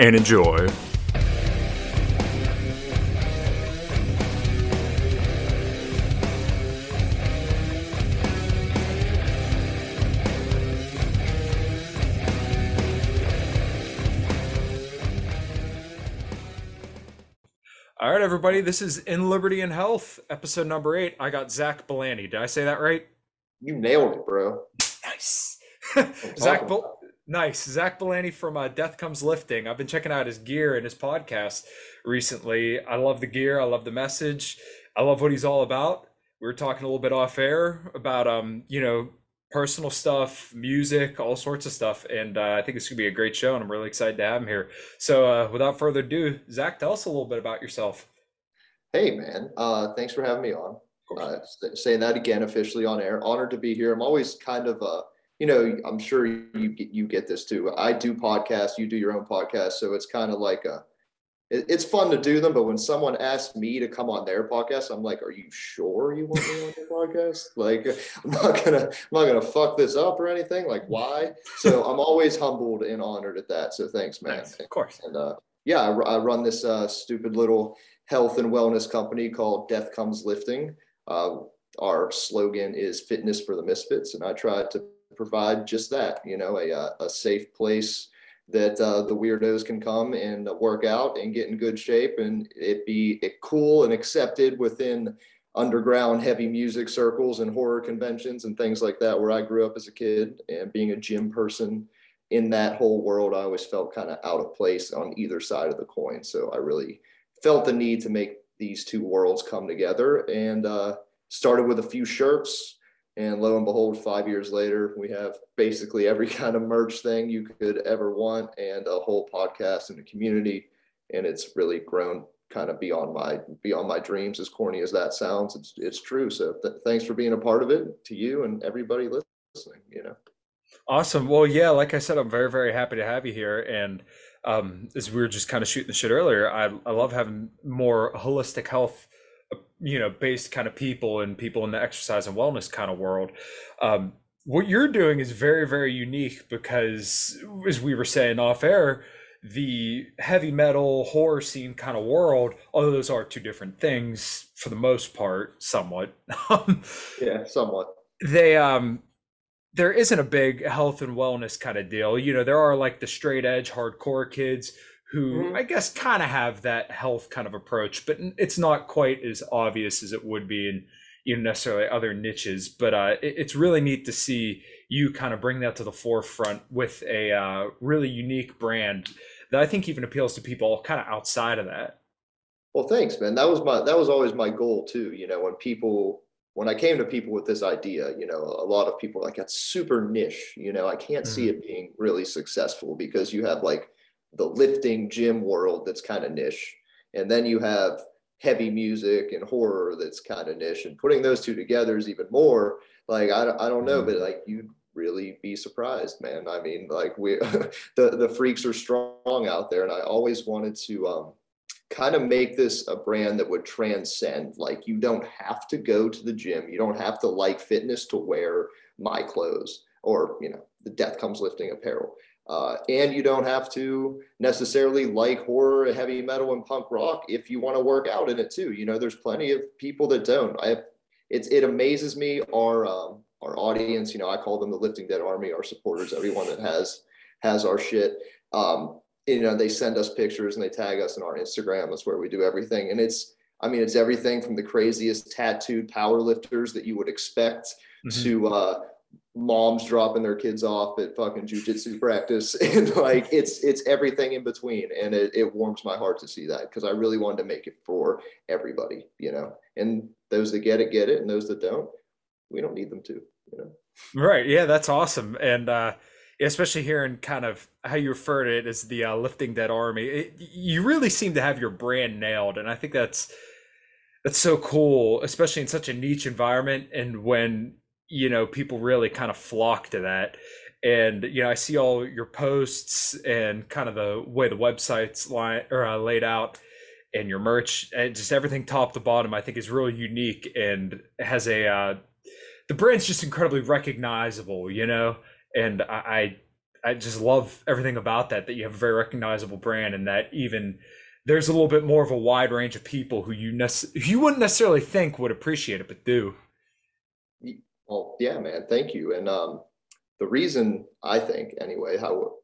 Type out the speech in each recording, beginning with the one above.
and enjoy. All right, everybody. This is In Liberty and Health, episode number eight. I got Zach Belani. Did I say that right? You nailed it, bro. Nice. Zach, Bel- nice. Zach Belani from uh, Death Comes Lifting. I've been checking out his gear and his podcast recently. I love the gear. I love the message. I love what he's all about. We were talking a little bit off air about, um, you know, personal stuff, music, all sorts of stuff. And uh, I think it's going to be a great show, and I'm really excited to have him here. So, uh, without further ado, Zach, tell us a little bit about yourself. Hey, man. Uh, thanks for having me on. Uh, saying that again officially on air. Honored to be here. I'm always kind of, uh, you know, I'm sure you get, you get this too. I do podcasts. You do your own podcast, so it's kind of like a it's fun to do them, but when someone asks me to come on their podcast, I'm like, "Are you sure you want me on your podcast? Like, I'm not gonna, I'm not gonna fuck this up or anything. Like, why?" So I'm always humbled and honored at that. So thanks, man. Thanks. Of course. And uh, yeah, I, I, run this uh, stupid little health and wellness company called Death Comes Lifting. Uh, our slogan is "Fitness for the Misfits," and I try to provide just that. You know, a uh, a safe place that uh, the weirdos can come and work out and get in good shape and it be cool and accepted within underground heavy music circles and horror conventions and things like that where I grew up as a kid and being a gym person in that whole world I always felt kind of out of place on either side of the coin so I really felt the need to make these two worlds come together and uh, started with a few shirts and lo and behold, five years later, we have basically every kind of merch thing you could ever want and a whole podcast and a community. And it's really grown kind of beyond my beyond my dreams as corny as that sounds. It's it's true. So th- thanks for being a part of it to you and everybody listening you know. Awesome. Well yeah like i said i'm very very happy to have you here. And um as we were just kind of shooting the shit earlier i, I love having more holistic health you know based kind of people and people in the exercise and wellness kind of world um, what you're doing is very very unique because as we were saying off air the heavy metal horror scene kind of world although those are two different things for the most part somewhat. Yeah somewhat. They um there isn't a big health and wellness kind of deal. You know there are like the straight edge hardcore kids who mm-hmm. I guess kind of have that health kind of approach, but it's not quite as obvious as it would be in you know necessarily other niches. But uh, it, it's really neat to see you kind of bring that to the forefront with a uh, really unique brand that I think even appeals to people kind of outside of that. Well, thanks, man. That was my that was always my goal too. You know, when people when I came to people with this idea, you know, a lot of people like that's super niche. You know, I can't mm-hmm. see it being really successful because you have like the lifting gym world that's kind of niche. And then you have heavy music and horror that's kind of niche. And putting those two together is even more like, I, I don't know, mm-hmm. but like you'd really be surprised, man. I mean, like we, the the freaks are strong out there, and I always wanted to um, kind of make this a brand that would transcend. Like you don't have to go to the gym, you don't have to like fitness to wear my clothes or you know the Death Comes Lifting apparel. Uh, and you don't have to necessarily like horror, and heavy metal, and punk rock if you want to work out in it too. You know, there's plenty of people that don't. I it's it amazes me our um, our audience. You know, I call them the Lifting Dead Army, our supporters, everyone that has has our shit. Um, you know, they send us pictures and they tag us in our Instagram. That's where we do everything, and it's I mean, it's everything from the craziest tattooed power lifters that you would expect mm-hmm. to uh, moms dropping their kids off at fucking jujitsu practice. And like it's it's everything in between. And it, it warms my heart to see that because i really wanted to make it for everybody you know? And those that get it get it. And those that don't we don't need them to you know? Right. Yeah that's awesome. And uh especially hearing kind of how you refer to it as the uh, lifting dead army it, you really seem to have your brand nailed. And i think that's that's so cool especially in such a niche environment. And when you know people really kind of flock to that. And you know i see all your posts and kind of the way the website's line or uh, laid out and your merch and just everything top to bottom i think is really unique and has a uh, the brand's just incredibly recognizable you know? And I, I i just love everything about that that you have a very recognizable brand and that even there's a little bit more of a wide range of people who you nece- you wouldn't necessarily think would appreciate it but do well, yeah, man, thank you. And um, the reason I think, anyway, how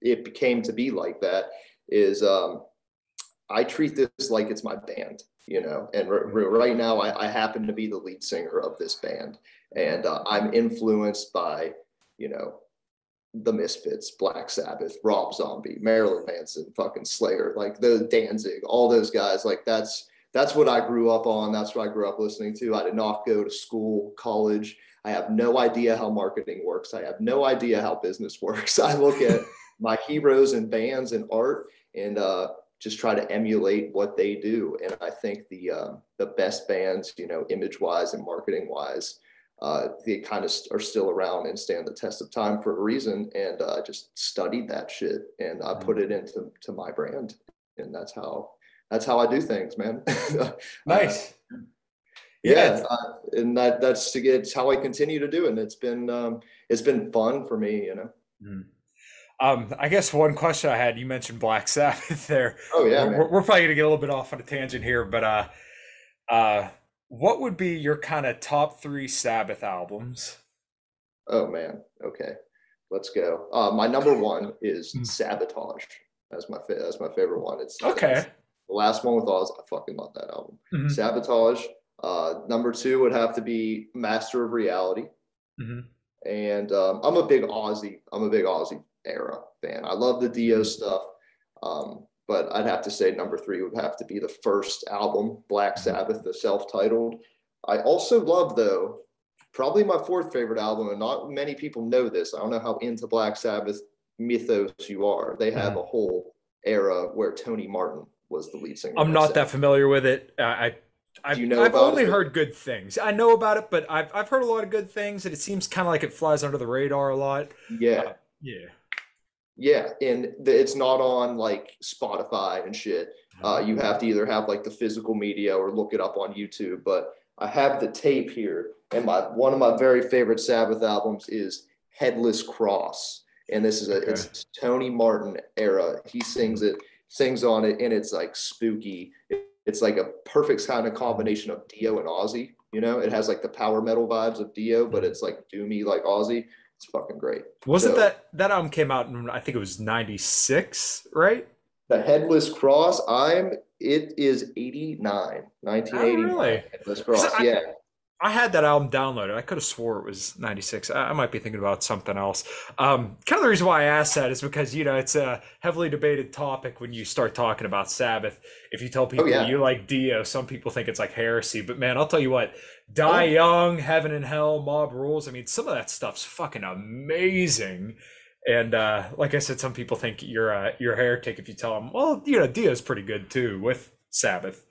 it became to be like that is um, I treat this like it's my band, you know. And r- r- right now, I, I, happen to be the lead singer of this band, and uh, I'm influenced by, you know, the Misfits, Black Sabbath, Rob Zombie, Marilyn Manson, fucking Slayer, like the Danzig, all those guys. Like that's that's what I grew up on. That's what I grew up listening to. I did not go to school, college. I have no idea how marketing works. I have no idea how business works. I look at my heroes and bands and art and uh, just try to emulate what they do. And I think the uh, the best bands, you know, image wise and marketing wise, uh, they kind of are still around and stand the test of time for a reason. And I uh, just studied that shit and I put it into to my brand, and that's how that's how I do things, man. nice. Uh, yeah, uh, and that that's to get it's how I continue to do it. And it's been um, it's been fun for me, you know. Mm. Um, I guess one question I had, you mentioned Black Sabbath there. Oh yeah, we're, we're, probably gonna get a little bit off on a tangent here, but uh, uh, what would be your kind of top three Sabbath albums? Oh man, okay, let's go. Uh, my number one is hmm. Sabotage. That's my fa- that's my favorite one. It's okay. The last one with Oz, I fucking love that album. Mm-hmm. Sabotage. Uh, number two would have to be Master of Reality. Mm-hmm. And um, I'm a big Ozzy. I'm a big Ozzy era fan. I love the Dio mm-hmm. stuff. Um, but I'd have to say number three would have to be the first album, Black mm-hmm. Sabbath, the self-titled. I also love though, probably my fourth favorite album, and not many people know this. I don't know how into Black Sabbath mythos you are. They have mm-hmm. a whole era where Tony Martin was the lead singer. I'm not that familiar with it. I I've, you know I've only it? heard good things. I know about it, but I've I've heard a lot of good things, and it seems kind of like it flies under the radar a lot. Yeah, uh, yeah, yeah, and the, it's not on like Spotify and shit. Uh, you have to either have like the physical media or look it up on YouTube. But I have the tape here, and my one of my very favorite Sabbath albums is Headless Cross, and this is a okay. it's Tony Martin era. He sings it sings on it, and it's like spooky. It's like a perfect kind of combination of Dio and Ozzy. You know, it has like the power metal vibes of Dio, but it's like doomy like Ozzy. It's fucking great. Wasn't so, that that album came out in I think it was '96, right? The Headless Cross. I'm. It is '89, 1989. Oh, really? Headless Cross. I, yeah. I had that album downloaded. I could have swore it was 96. I, I might be thinking about something else. Um, kind of the reason why I asked that is because, you know, it's a heavily debated topic when you start talking about Sabbath. If you tell people oh, yeah. you like Dio, some people think it's like heresy. But man, I'll tell you what, Die oh. Young, Heaven and Hell, Mob Rules. I mean, some of that stuff's fucking amazing. And uh, like I said, some people think you're a, you're a heretic if you tell them, well, you know, Dio's pretty good too with Sabbath.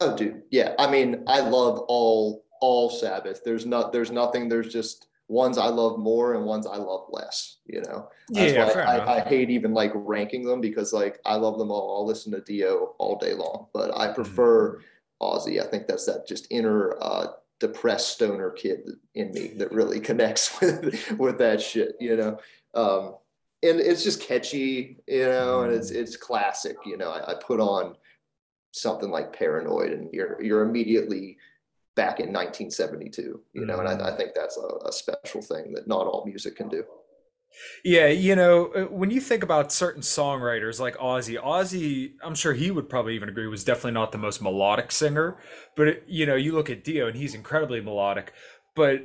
Oh, dude, yeah. I mean, I love all all Sabbath. There's not there's nothing. There's just ones I love more and ones I love less. You know, That's yeah, why I, I, hate even like ranking them because like I love them all. I'll listen to Dio all day long, but I mm-hmm. prefer mm-hmm. Ozzy. I think that's that just inner uh, depressed stoner kid in me that really connects with with that shit. You know. Um, and it's just catchy, you know, and it's mm-hmm. it's classic. You know, I, I put on something like Paranoid, and you're you're immediately back in 1972 you know and I, I mm. think that's a, a, special thing that not all music can do yeah you know uh, when you think about certain songwriters like ozzy ozzy i'm sure he would probably even agree was definitely not the most melodic singer but it, you know you look at dio and he's incredibly melodic but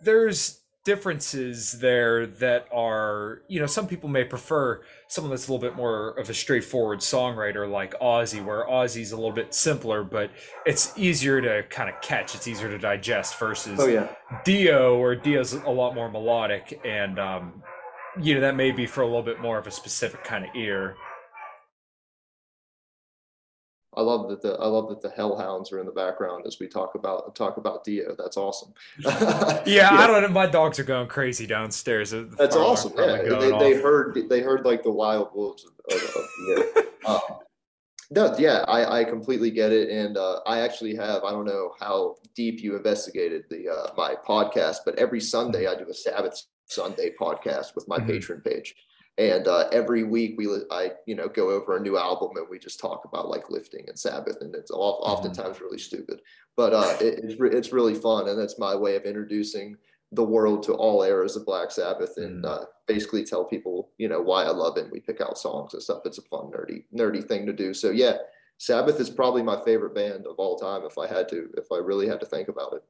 there's differences there that are you know some people may prefer someone that's a little bit more of a straightforward songwriter like Ozzy where Ozzy's a little bit simpler but it's easier to kind of catch it's easier to digest versus oh yeah. Dio or Dio's a lot more melodic and um you know that may be for a little bit more of a specific kind of ear I love that the I love that the hellhounds are in the background as we talk about talk about Dio. That's awesome. yeah, yeah, I don't know. My dogs are going crazy downstairs. That's awesome. Yeah, they, they heard they heard like the wild wolves of, of, of um, no, yeah, I, I completely get it, and uh, I actually have I don't know how deep you investigated the uh, my podcast, but every Sunday I do a Sabbath Sunday podcast with my mm-hmm. Patreon page and uh, every week we i you know go over a new album and we just talk about like lifting and sabbath and it's all, mm-hmm. oftentimes really stupid but uh, it, it's, re- it's really fun and that's my way of introducing the world to all eras of black sabbath and mm-hmm. uh, basically tell people you know why i love it and we pick out songs and stuff it's a fun nerdy nerdy thing to do so yeah sabbath is probably my favorite band of all time if i had to if i really had to think about it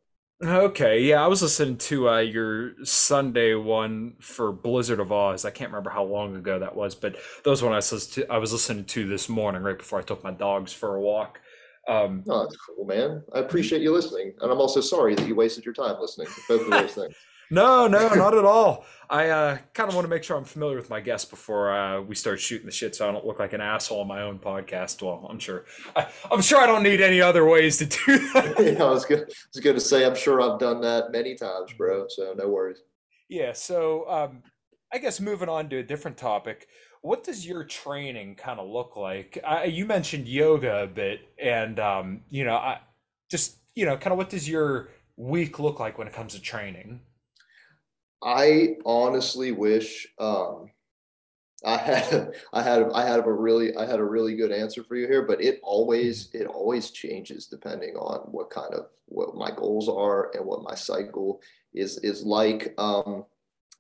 Okay, yeah, I was listening to uh, your Sunday one for Blizzard of Ozz. I can't remember how long ago that was, but those one I was, to, I was listening to this morning right before I took my dogs for a walk. Um, oh, that's cool, man. I appreciate you listening, and I'm also sorry that you wasted your time listening to both of those things. No, no, not at all. I uh, kind of want to make sure I'm familiar with my guests before uh, we start shooting the shit, so I don't look like an asshole on my own podcast. Well, I'm sure. I, am sure I don't need any other ways to do that. yeah, I was good. I was going to say I'm sure I've done that many times, bro. So no worries. Yeah. So um, I guess moving on to a different topic. What does your training kind of look like? I, you mentioned yoga a bit, and um, you know, I just you know, kind of what does your week look like when it comes to training? I honestly wish um, I had I had I had a really I had a really good answer for you here, but it always it always changes depending on what kind of what my goals are and what my cycle is is like. Um,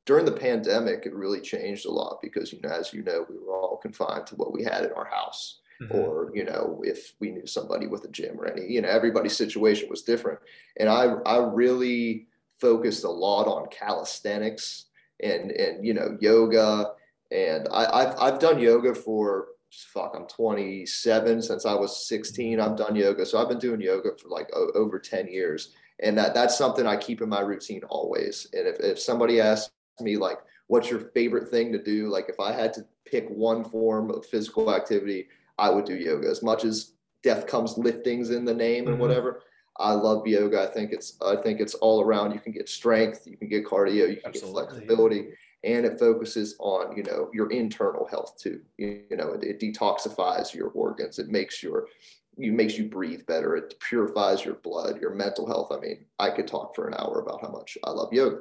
during the pandemic, it really changed a lot because you know, as you know, we were all confined to what we had in our house. Mm-hmm. Or you know, if we knew somebody with a gym or any, you know, everybody's situation was different, and I I really focused a lot on calisthenics and and you know yoga. And I, have I've done yoga for fuck I'm 27 since I was 16 I've done yoga. So I've been doing yoga for like o- over 10 years. And that that's something I keep in my routine always. And if, if somebody asks me like what's your favorite thing to do? Like if I had to pick one form of physical activity I would do yoga. As much as death comes liftings in the name and mm-hmm. whatever I love yoga. I think it's I think it's all around. You can get strength, you can get cardio, you can Absolutely. get flexibility, and it focuses on you know your internal health too. You, you know, it, it, detoxifies your organs. It makes your you makes you breathe better. It purifies your blood, your mental health. I mean, I could talk for an hour about how much I love yoga.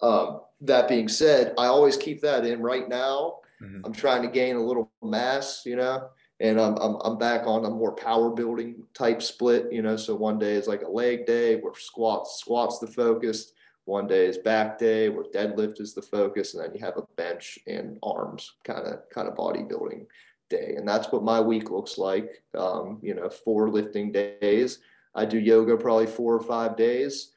Um, that being said, I always keep that in. Right now, mm-hmm. I'm trying to gain a little mass. You know, and I'm, I'm, I'm back on a more power building type split, you know. So one day is like a leg day where squats, squats the focus. One day is back day where deadlift is the focus, and then you have a bench and arms kind of kind of bodybuilding day, and that's what my week looks like. Um, you know, four lifting days. I do yoga probably four or five days.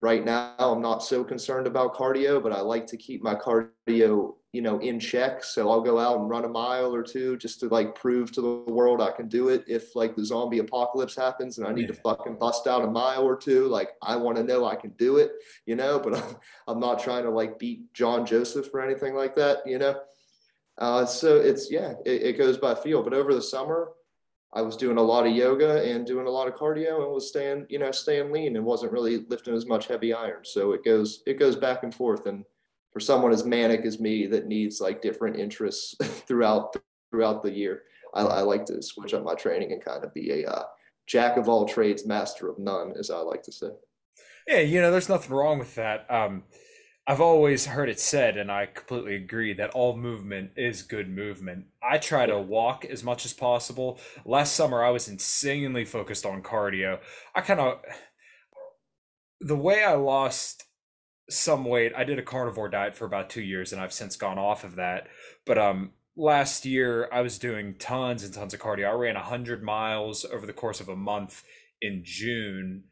Right now, I'm not so concerned about cardio, but I like to keep my cardio you know, in check. So I'll go out and run a mile or two just to like prove to the world I can do it. If like the zombie apocalypse happens and I need yeah. to fucking bust out a mile or two, like I want to know I can do it, you know, but I'm, I'm not trying to like beat John Joseph or anything like that, you know? Uh, so it's, yeah, it, it goes by feel, but over the summer, I was doing a lot of yoga and doing a lot of cardio and was staying, you know, staying lean and wasn't really lifting as much heavy iron. So it goes, it goes back and forth. And for someone as manic as me that needs like different interests throughout throughout the year, I, I like to switch up my training and kind of be a uh, jack of all trades, master of none, as I like to say. Yeah, you know, there's nothing wrong with that. Um, I've always heard it said, and I completely agree, that all movement is good movement. I try to walk as much as possible. Last summer, I was insanely focused on cardio. I kind of, the way I lost some weight, I did a carnivore diet for about two years, and I've since gone off of that. But um, last year, I was doing tons and tons of cardio. I ran 100 miles over the course of a month in June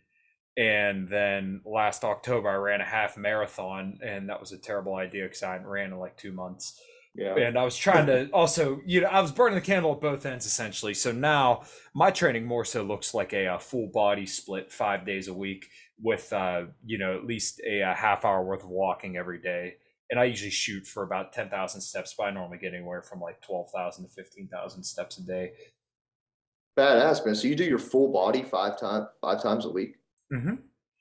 and then last October, I ran a half marathon, and that was a terrible idea because I hadn't ran in like two months. Yeah. And I was trying to also, you know, I was burning the candle at both ends essentially. So now my training more so looks like a, a full body split five days a week with, uh, you know, at least a, a half hour worth of walking every day. And I usually shoot for about 10,000 steps, but I normally get anywhere from like 12,000 to 15,000 steps a day. Badass, man. So you do your full body five times, five times a week? Mm-hmm.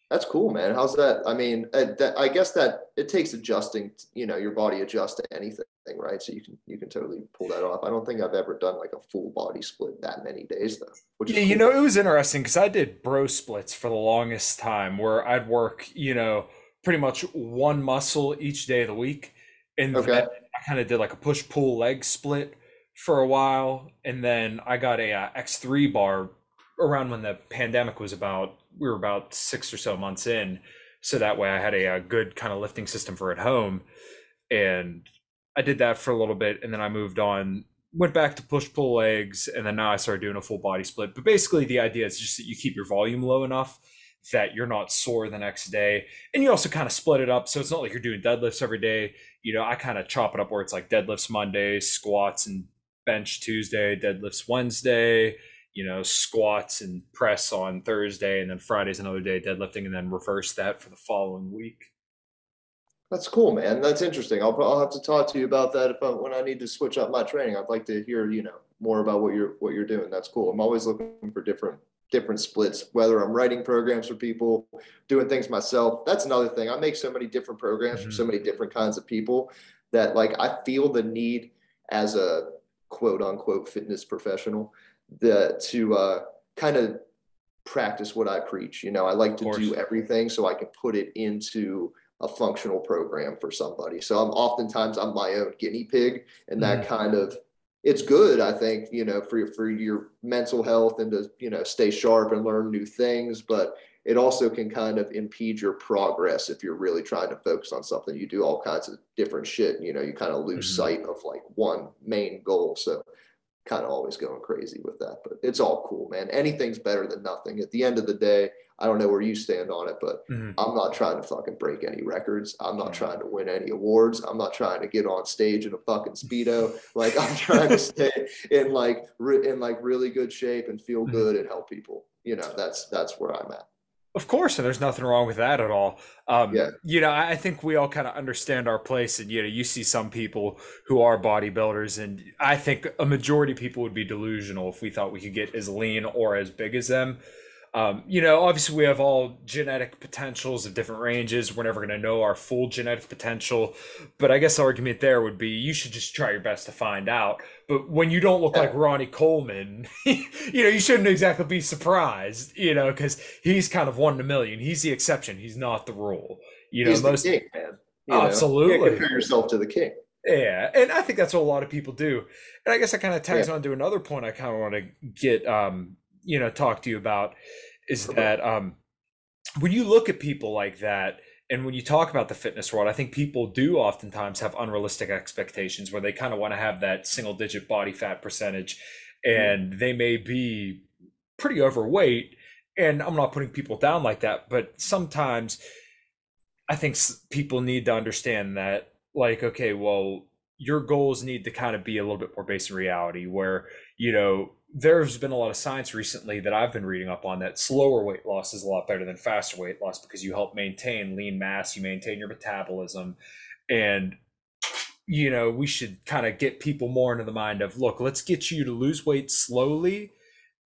That's cool, man. How's that? I mean, uh, that, I guess that it takes adjusting. You know, your body adjust to anything, right? So you can you can totally pull that off. I don't think I've ever done like a full body split that many days though. yeah, cool. you know, it was interesting because I did bro splits for the longest time, where I'd work, you know, pretty much one muscle each day of the week, and okay. I kind of did like a push pull leg split for a while, and then I got a uh, X3 bar around when the pandemic was about we were about six or so months in so that way i had a, a good kind of lifting system for at home and i did that for a little bit and then i moved on went back to push pull legs and then now i started doing a full body split but basically the idea is just that you keep your volume low enough that you're not sore the next day and you also kind of split it up so it's not like you're doing deadlifts every day you know i kind of chop it up where it's like deadlifts monday squats and bench tuesday deadlifts wednesday you know, squats and press on Thursday, and then Friday's another day deadlifting, and then reverse that for the following week. That's cool, man. That's interesting. I'll, I'll have to talk to you about that if I, when I need to switch up my training. I'd like to hear, you know, more about what you're what you're doing. That's cool. I'm always looking for different different splits, whether I'm writing programs for people, doing things myself. That's another thing. I make so many different programs mm-hmm. for so many different kinds of people that like I feel the need as a quote unquote fitness professional the to uh, kind of practice what I preach. You know, I like to do everything so I can put it into a functional program for somebody. So I'm oftentimes I'm my own guinea pig, and that mm. kind of it's good. I think you know for for your mental health and to you know stay sharp and learn new things, but it also can kind of impede your progress if you're really trying to focus on something. You do all kinds of different shit. You know, you kind of lose mm-hmm. sight of like one main goal. So kind of always going crazy with that. But it's all cool, man. Anything's better than nothing. At the end of the day, I don't know where you stand on it, but mm-hmm. I'm not trying to fucking break any records. I'm not trying to win any awards. I'm not trying to get on stage in a fucking speedo. Like I'm trying to stay in like re- in like really good shape and feel mm-hmm. good and help people. You know, that's that's where I'm at. Of course, and there's nothing wrong with that at all. Um, yeah. You know, I think we all kind of understand our place, and you know, you see some people who are bodybuilders, and I think a majority of people would be delusional if we thought we could get as lean or as big as them. Um, you know, obviously we have all genetic potentials of different ranges. We're never going to know our full genetic potential, but I guess the argument there would be you should just try your best to find out. But when you don't look yeah. like Ronnie Coleman, you know, you shouldn't exactly be surprised, you know, because he's kind of one in a million. He's the exception. He's not the rule. You know, he's most, the king, man. You absolutely. You compare yourself to the king. Yeah, and I think that's what a lot of people do. And I guess that kind of tags yeah. on to another point I kind of want to get um, you know talk to you about is that um, when you look at people like that and when you talk about the fitness world i think people do oftentimes have unrealistic expectations where they kind of want to have that single digit body fat percentage mm-hmm. and mm-hmm. they may be pretty overweight and i'm not putting people down like that but sometimes i think people need to understand that like okay well your goals need to kind of be a little bit more based in reality where you know there's been a lot of science recently that I've been reading up on that slower weight loss is a lot better than faster weight loss because you help maintain lean mass, you maintain your metabolism. And, you know, we should kind of get people more into the mind of look, let's get you to lose weight slowly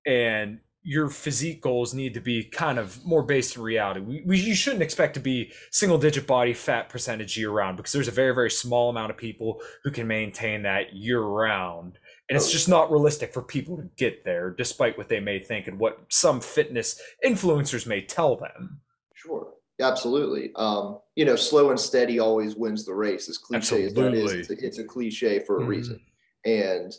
and your physique goals need to be kind of more based in reality. We, we, you shouldn't expect to be single digit body fat percentage year round because there's a very, very small amount of people who can maintain that year round. And it's just not realistic for people to get there, despite what they may think and what some fitness influencers may tell them. Sure. Absolutely. Um, you know, slow and steady always wins the race. As cliche Absolutely. as that is, it's a, it's a cliche for a mm-hmm. reason. And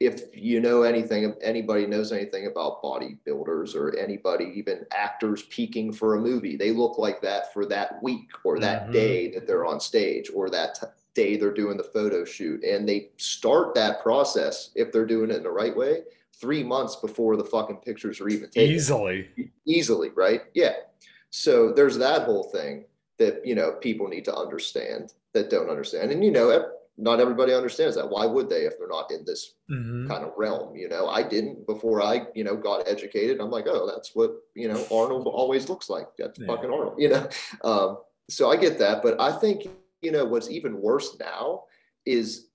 if you know anything, anybody knows anything about bodybuilders or anybody, even actors peaking for a movie, they look like that for that week or that mm-hmm. day that they're on stage or that t- day they're doing the photo shoot. And they start that process, if they're doing it in the right way, three months before the fucking pictures are even taken. Easily. Easily, right? Yeah. So there's that whole thing that, you know, people need to understand that don't understand. And, you know, not everybody understands that. Why would they if they're not in this mm-hmm. kind of realm? You know, I didn't before I, you know, got educated. I'm like, oh, that's what you know Arnold always looks like. That's yeah. fucking Arnold. You know, um, so I get that, but I think you know what's even worse now is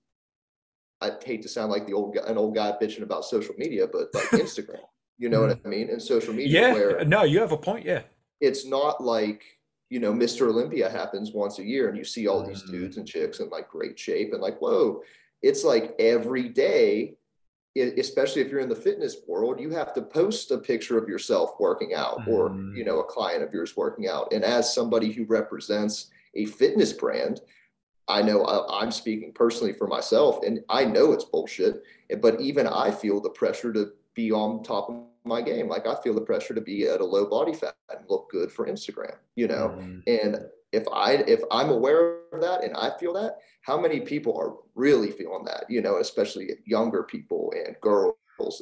I hate to sound like the old guy, an old guy bitching about social media, but like Instagram. You know what mm-hmm. I mean? And social media. Yeah. Where no, you have a point. Yeah. It's not like you know, Mr. Olympia happens once a year and you see all these mm-hmm. dudes and chicks in like great shape and like, whoa, it's like every day, especially if you're in the fitness world, you have to post a picture of yourself working out or, you know, a client of yours working out. And as somebody who represents a fitness brand, I know I'm speaking personally for myself and I know it's bullshit, but even I feel the pressure to be on top of my game. Like I feel the pressure to be at a low body fat and look good for Instagram, you know? Mm-hmm. And if I if I'm aware of that and I feel that, how many people are really feeling that, you know, especially younger people and girls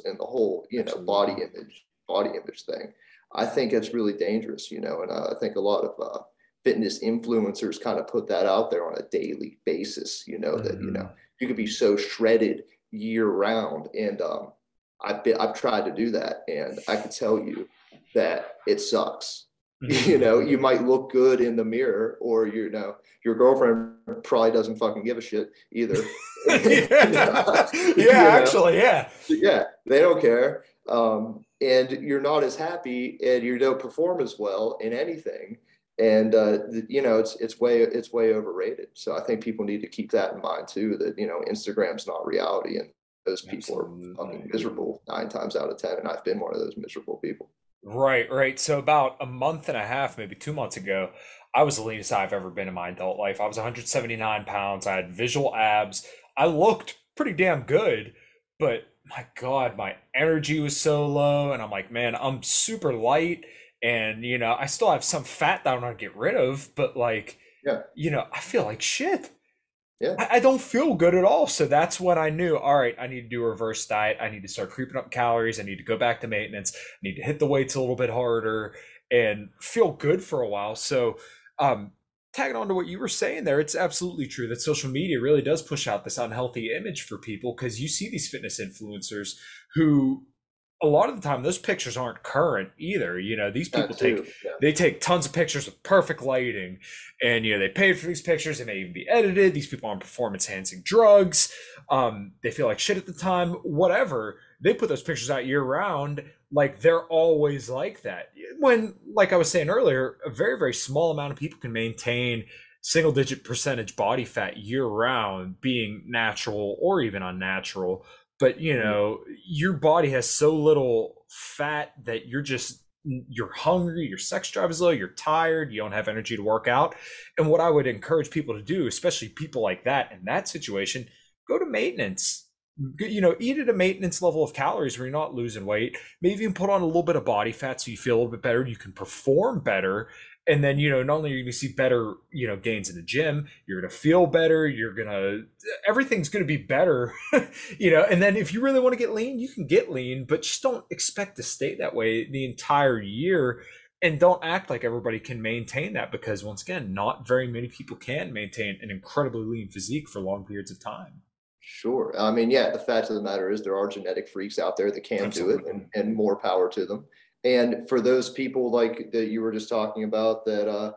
and the whole, you know, body image, body image thing. I think it's really dangerous, you know, and uh, I think a lot of uh, fitness influencers kind of put that out there on a daily basis, you know, mm-hmm. that, you know, mm-hmm. you could be so shredded year round. And um, I've been, I've tried to do that, and I can tell you that it sucks. Mm-hmm. You know, you might look good in the mirror, or you know, your girlfriend probably doesn't fucking give a shit either. yeah, yeah actually, yeah, yeah, they don't care, um, and you're not as happy, and you don't perform as well in anything and uh, you know it's it's way it's way overrated. So I think people need to keep that in mind too. That you know Instagram's not reality, and those people Absolutely. are fucking miserable nine times out of ten, and I've been one of those miserable people. Right, right. So about a month and a half, maybe two months ago, I was the leanest I've ever been in my adult life. I was 179 pounds. I had visual abs. I looked pretty damn good, but my God, my energy was so low, and I'm like, man, I'm super light, and you know, I still have some fat that I want to get rid of, but like, yeah, you know, I feel like shit yeah. I, I, don't feel good at all. So that's when I knew, all right, I need to do a reverse diet. I need to start creeping up calories. I need to go back to maintenance. I need to hit the weights a little bit harder and feel good for a while. So, um, tagging on to what you were saying there, it's absolutely true that social media really does push out this unhealthy image for people because you see these fitness influencers who a lot of the time those pictures aren't current either you know these people take yeah. they take tons of pictures with perfect lighting and you know they paid for these pictures they may even be edited these people are on performance enhancing drugs um, they feel like shit at the time whatever they put those pictures out year round like they're always like that when like i was saying earlier a very very small amount of people can maintain single digit percentage body fat year round being natural or even unnatural but you know your body has so little fat that you're just you're hungry your sex drive is low you're tired you don't have energy to work out. And what i would encourage people to do especially people like that in that situation go to maintenance. You know eat at a maintenance level of calories where you're not losing weight. Maybe even put on a little bit of body fat so you feel a little bit better you can perform better and then you know not only are you going to see better you know gains in the gym you're going to feel better you're going to everything's going to be better you know? And then if you really want to get lean you can get lean but just don't expect to stay that way the entire year. And don't act like everybody can maintain that because once again not very many people can maintain an incredibly lean physique for long periods of time. Sure. I mean yeah the fact of the matter is there are genetic freaks out there that can Absolutely. do it and, and more power to them and for those people like that you were just talking about that uh,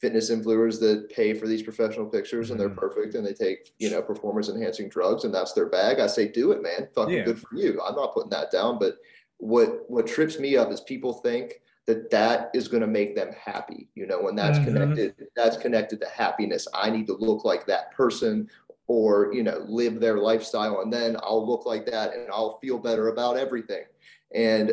fitness influencers that pay for these professional pictures and they're mm-hmm. perfect and they take, you know, performance enhancing drugs and that's their bag, I say, do it, man. Fucking yeah. good for you. I'm not putting that down, but what what trips me up is people think that that is going to make them happy you know when that's mm-hmm. connected that's connected to happiness i need to look like that person or you know live their lifestyle and then i'll look like that and i'll feel better about everything and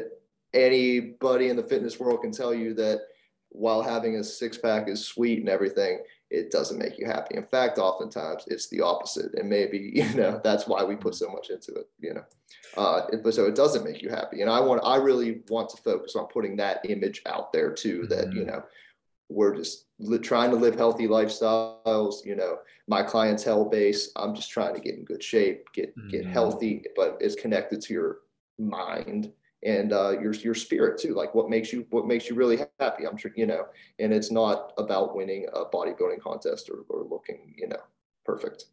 anybody in the fitness world can tell you that while having a six pack is sweet and everything it doesn't make you happy in fact oftentimes it's the opposite and maybe you know that's why we put so much into it you know uh, but so it doesn't make you happy and i want i really want to focus on putting that image out there too that you mm-hmm. know we're just li- trying to live healthy lifestyles you know my clientele base i'm just trying to get in good shape get get mm-hmm. healthy but it's connected to your mind and uh, your your spirit too. Like what makes you what makes you really happy. I'm sure you know. And it's not about winning a bodybuilding contest or, or looking you know perfect.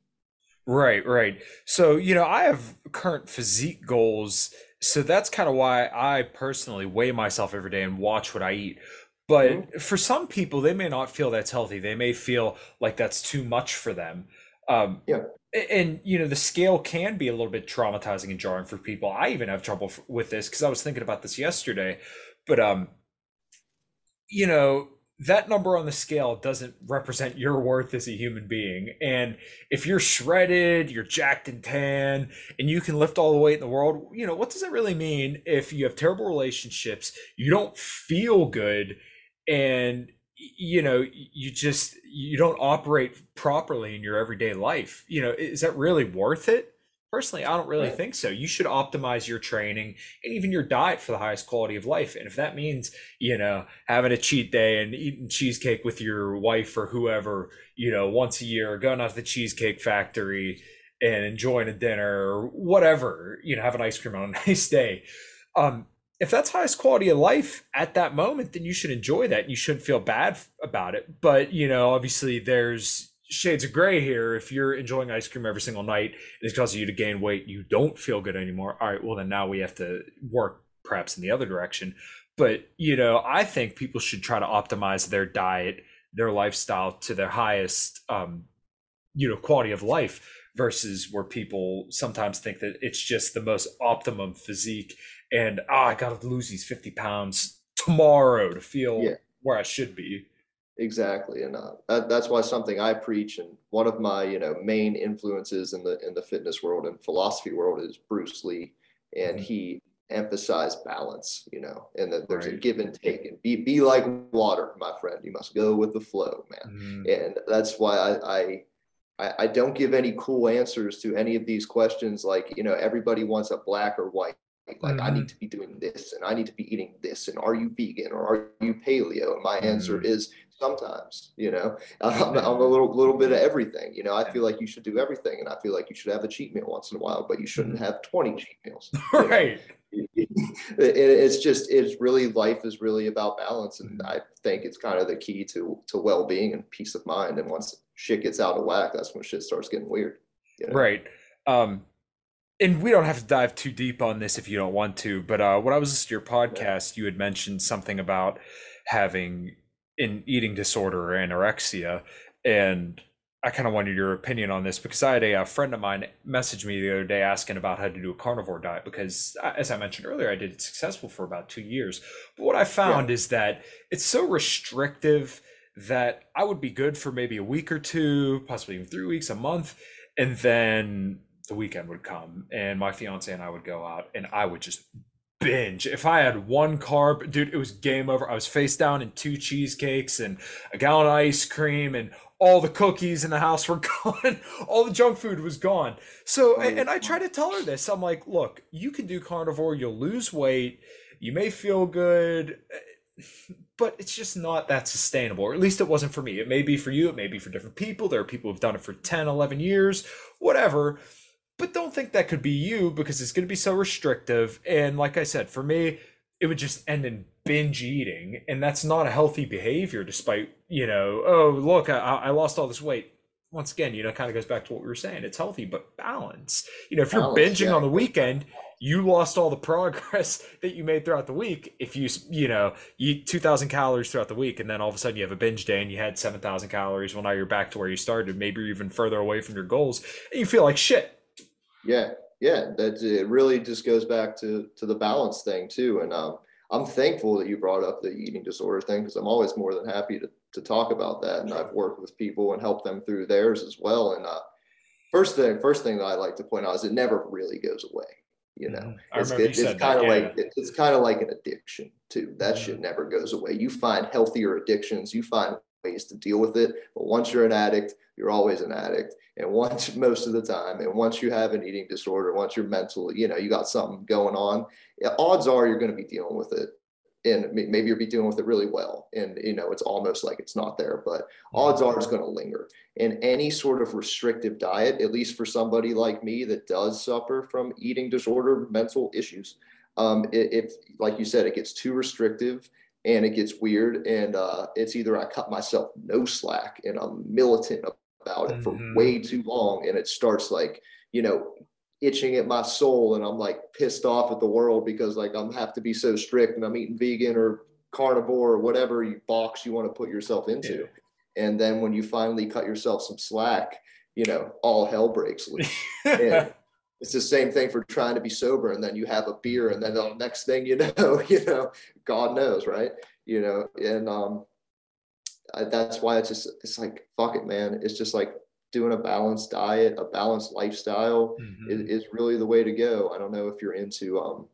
Right, right. So you know, I have current physique goals. So that's kind of why I personally weigh myself every day and watch what I eat. But mm-hmm. for some people, they may not feel that's healthy. They may feel like that's too much for them. Um, yeah. and you know the scale can be a little bit traumatizing and jarring for people. I even have trouble with this because i was thinking about this yesterday but um you know that number on the scale doesn't represent your worth as a human being. And if you're shredded you're jacked and tan and you can lift all the weight in the world you know what does that really mean if you have terrible relationships you don't feel good and you know you just you don't operate properly in your everyday life. You know is that really worth it? Personally i don't really right. think so. You should optimize your training and even your diet for the highest quality of life. And if that means you know having a cheat day and eating cheesecake with your wife or whoever you know once a year going out to the cheesecake factory and enjoying a dinner or whatever you know have an ice cream on a nice day um if that's highest quality of life at that moment, then you should enjoy that. You shouldn't feel bad about it. But, you know, obviously there's shades of gray here. If you're enjoying ice cream every single night and it's causing you to gain weight, you don't feel good anymore. All right, well, then now we have to work perhaps in the other direction. But, you know, I think people should try to optimize their diet, their lifestyle to their highest, um, you know, quality of life versus where people sometimes think that it's just the most optimum physique and oh, I got to lose these 50 pounds tomorrow to feel yeah. where I should be. Exactly, and uh, that, that's why something I preach, and one of my you know main influences in the in the fitness world and philosophy world is Bruce Lee, and mm-hmm. he emphasized balance, you know, and that there's right. a give and take, and be be like water, my friend. You must go with the flow, man. Mm-hmm. And that's why I, I I, I don't give any cool answers to any of these questions. Like, you know, everybody wants a black or white like mm-hmm. I need mm-hmm. to be doing this and I need to be eating this and are you vegan or are you paleo? And my mm-hmm. answer is sometimes, you know, I'm, I'm, a little little bit of everything. You know, I feel like you should do everything and I feel like you should have a cheat meal once in a while, but you shouldn't mm-hmm. have 20 cheat meals. right. It, it's just it's really life is really about balance and I think it's kind of the key to to well-being and peace of mind and once shit gets out of whack that's when shit starts getting weird. You know? Right. Um and we don't have to dive too deep on this if you don't want to, but uh, when I was listening to your podcast, you had mentioned something about having an eating disorder or anorexia, and I kind of wanted your opinion on this because I had a, a, friend of mine message me the other day asking about how to do a carnivore diet because, uh, as I mentioned earlier, I did it successful for about two years. But what I found yeah. is that it's so restrictive that I would be good for maybe a week or two, possibly even three weeks, a month, and then the weekend would come and my fiance and I would go out and I would just binge. If I had one carb, dude, it was game over. I was face down in two cheesecakes and a gallon of ice cream and all the cookies in the house were gone. all the junk food was gone. So, and, and I try to tell her this. I'm like, look, you can do carnivore, you'll lose weight, you may feel good, eh, but it's just not that sustainable. Or at least it wasn't for me. It may be for you, it may be for different people. There are people who've done it for 10, 11 years, whatever but don't think that could be you because it's going to be so restrictive. And like I said, for me, it would just end in binge eating, and that's not a healthy behavior. Despite you know, oh look, I, I lost all this weight. Once again, you know, kind of goes back to what we were saying. It's healthy, but balance. You know, if you're balance, binging yeah. on the weekend, you lost all the progress that you made throughout the week. If you, you know, eat 2,000 calories throughout the week and then all of a sudden you have a binge day and you had 7,000 calories, well, now you're back to where you started, maybe you're even further away from your goals and you feel like shit. Yeah, yeah, that it really just goes back to to the balance thing too. And um, I'm thankful that you brought up the eating disorder thing because I'm always more than happy to to talk about that. And I've worked with people and helped them through theirs as well. And uh, first thing, first thing that I like to point out is it never really goes away. You know, mm-hmm. it's, it, it's kind of yeah. like it, it's kind of like an addiction too. That mm-hmm. shit never goes away. You find healthier addictions. You find ways to deal with it. But once you're an addict, you're always an addict. And once, most of the time, and once you have an eating disorder, once you're mental, you know, you got something going on, odds are you're going to be dealing with it. And maybe you'll be dealing with it really well. And, you know, it's almost like it's not there, but odds are it's going to linger. And any sort of restrictive diet, at least for somebody like me that does suffer from eating disorder, mental issues, um, if, like you said, it gets too restrictive, and it gets weird and uh, it's either i cut myself no slack and i'm militant about it mm-hmm. for way too long and it starts like you know itching at my soul and i'm like pissed off at the world because like i'm have to be so strict and i'm eating vegan or carnivore or whatever box you want to put yourself into yeah. and then when you finally cut yourself some slack you know all hell breaks loose it's the same thing for trying to be sober and then you have a beer and then the next thing you know you know god knows right? You know and um I, that's why it's just it's like fuck it man. It's just like doing a balanced diet a balanced lifestyle mm-hmm. is, is really the way to go. I don't know if you're into um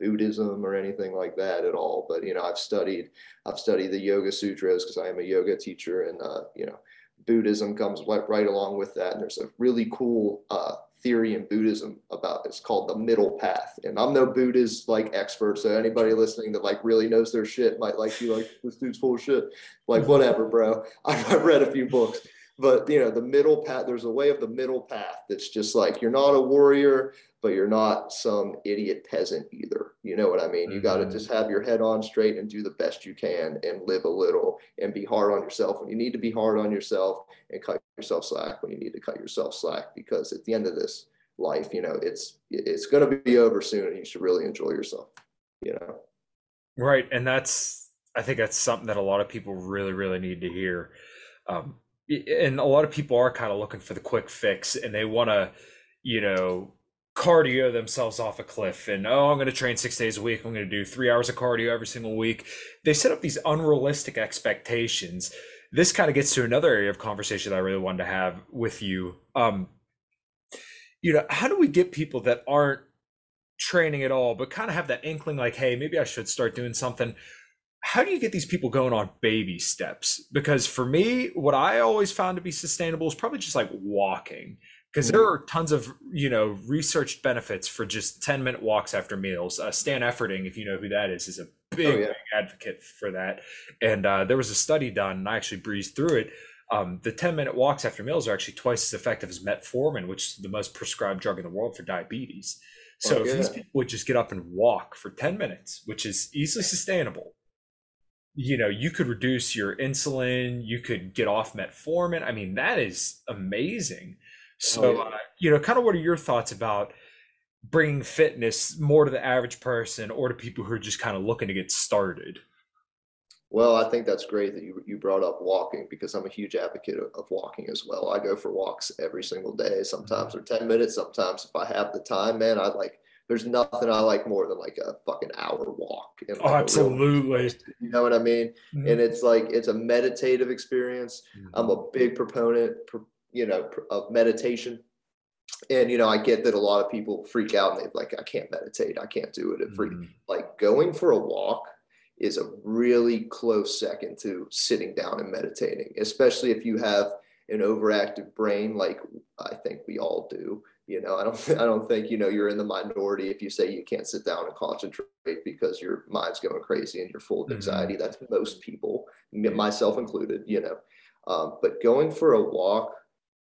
buddhism or anything like that at all but you know i've studied i've studied the yoga sutras because i am a yoga teacher and uh you know buddhism comes right, right along with that and there's a really cool uh theory in Buddhism about it's called the middle path. And I'm no Buddhist like expert, so anybody listening that like really knows their shit might like be like, this dude's full of shit. Like whatever, bro. I've read a few books, but you know the middle path. There's a way of the middle path that's just like you're not a warrior, but you're not some idiot peasant either. You know what I mean? You got to mm-hmm. just have your head on straight and do the best you can and live a little and be hard on yourself when you need to be hard on yourself and cut yourself slack when you need to cut yourself slack because at the end of this life, you know, it's it's going to be over soon and you should really enjoy yourself, you know. Right, and that's I think that's something that a lot of people really really need to hear. Um, and a lot of people are kind of looking for the quick fix and they want to, you know, cardio themselves off a cliff and oh i'm going to train six days a week. I'm going to do three hours of cardio every single week. They set up these unrealistic expectations. This kind of gets to another area of conversation that i really wanted to have with you. Um you know how do we get people that aren't training at all but kind of have that inkling like hey maybe i should start doing something. How do you get these people going on baby steps? Because for me what i always found to be sustainable is probably just like walking because there are tons of you know researched benefits for just 10 minute walks after meals. Uh, stan efferding if you know who that is is a big, oh, yeah. big advocate for that. And uh, there was a study done and i actually breezed through it. Um, the 10 minute walks after meals are actually twice as effective as metformin which is the most prescribed drug in the world for diabetes. So oh, if these people would just get up and walk for 10 minutes which is easily sustainable you know you could reduce your insulin you could get off metformin. I mean that is amazing so, oh, uh, you know, kind of what are your thoughts about bringing fitness more to the average person or to people who are just kind of looking to get started? Well, I think that's great that you, you brought up walking because I'm a huge advocate of, of walking as well. I go for walks every single day. Sometimes mm-hmm. they're 10 minutes. Sometimes if I have the time, man, I like, there's nothing I like more than like a fucking hour walk. Like oh, absolutely. you know what I mean? Mm-hmm. And it's like, it's a meditative experience. Mm-hmm. I'm a big proponent, you know, of meditation. And, you know, I get that a lot of people freak out and they're like, I can't meditate. I can't do it. Mm-hmm. Like going for a walk is a really close second to sitting down and meditating, especially if you have an overactive brain, like I think we all do. You know, I don't, I don't think, you know, you're in the minority if you say you can't sit down and concentrate because your mind's going crazy and you're full of mm-hmm. anxiety. Mm-hmm. That's most people, myself included, you know. Um, but going for a walk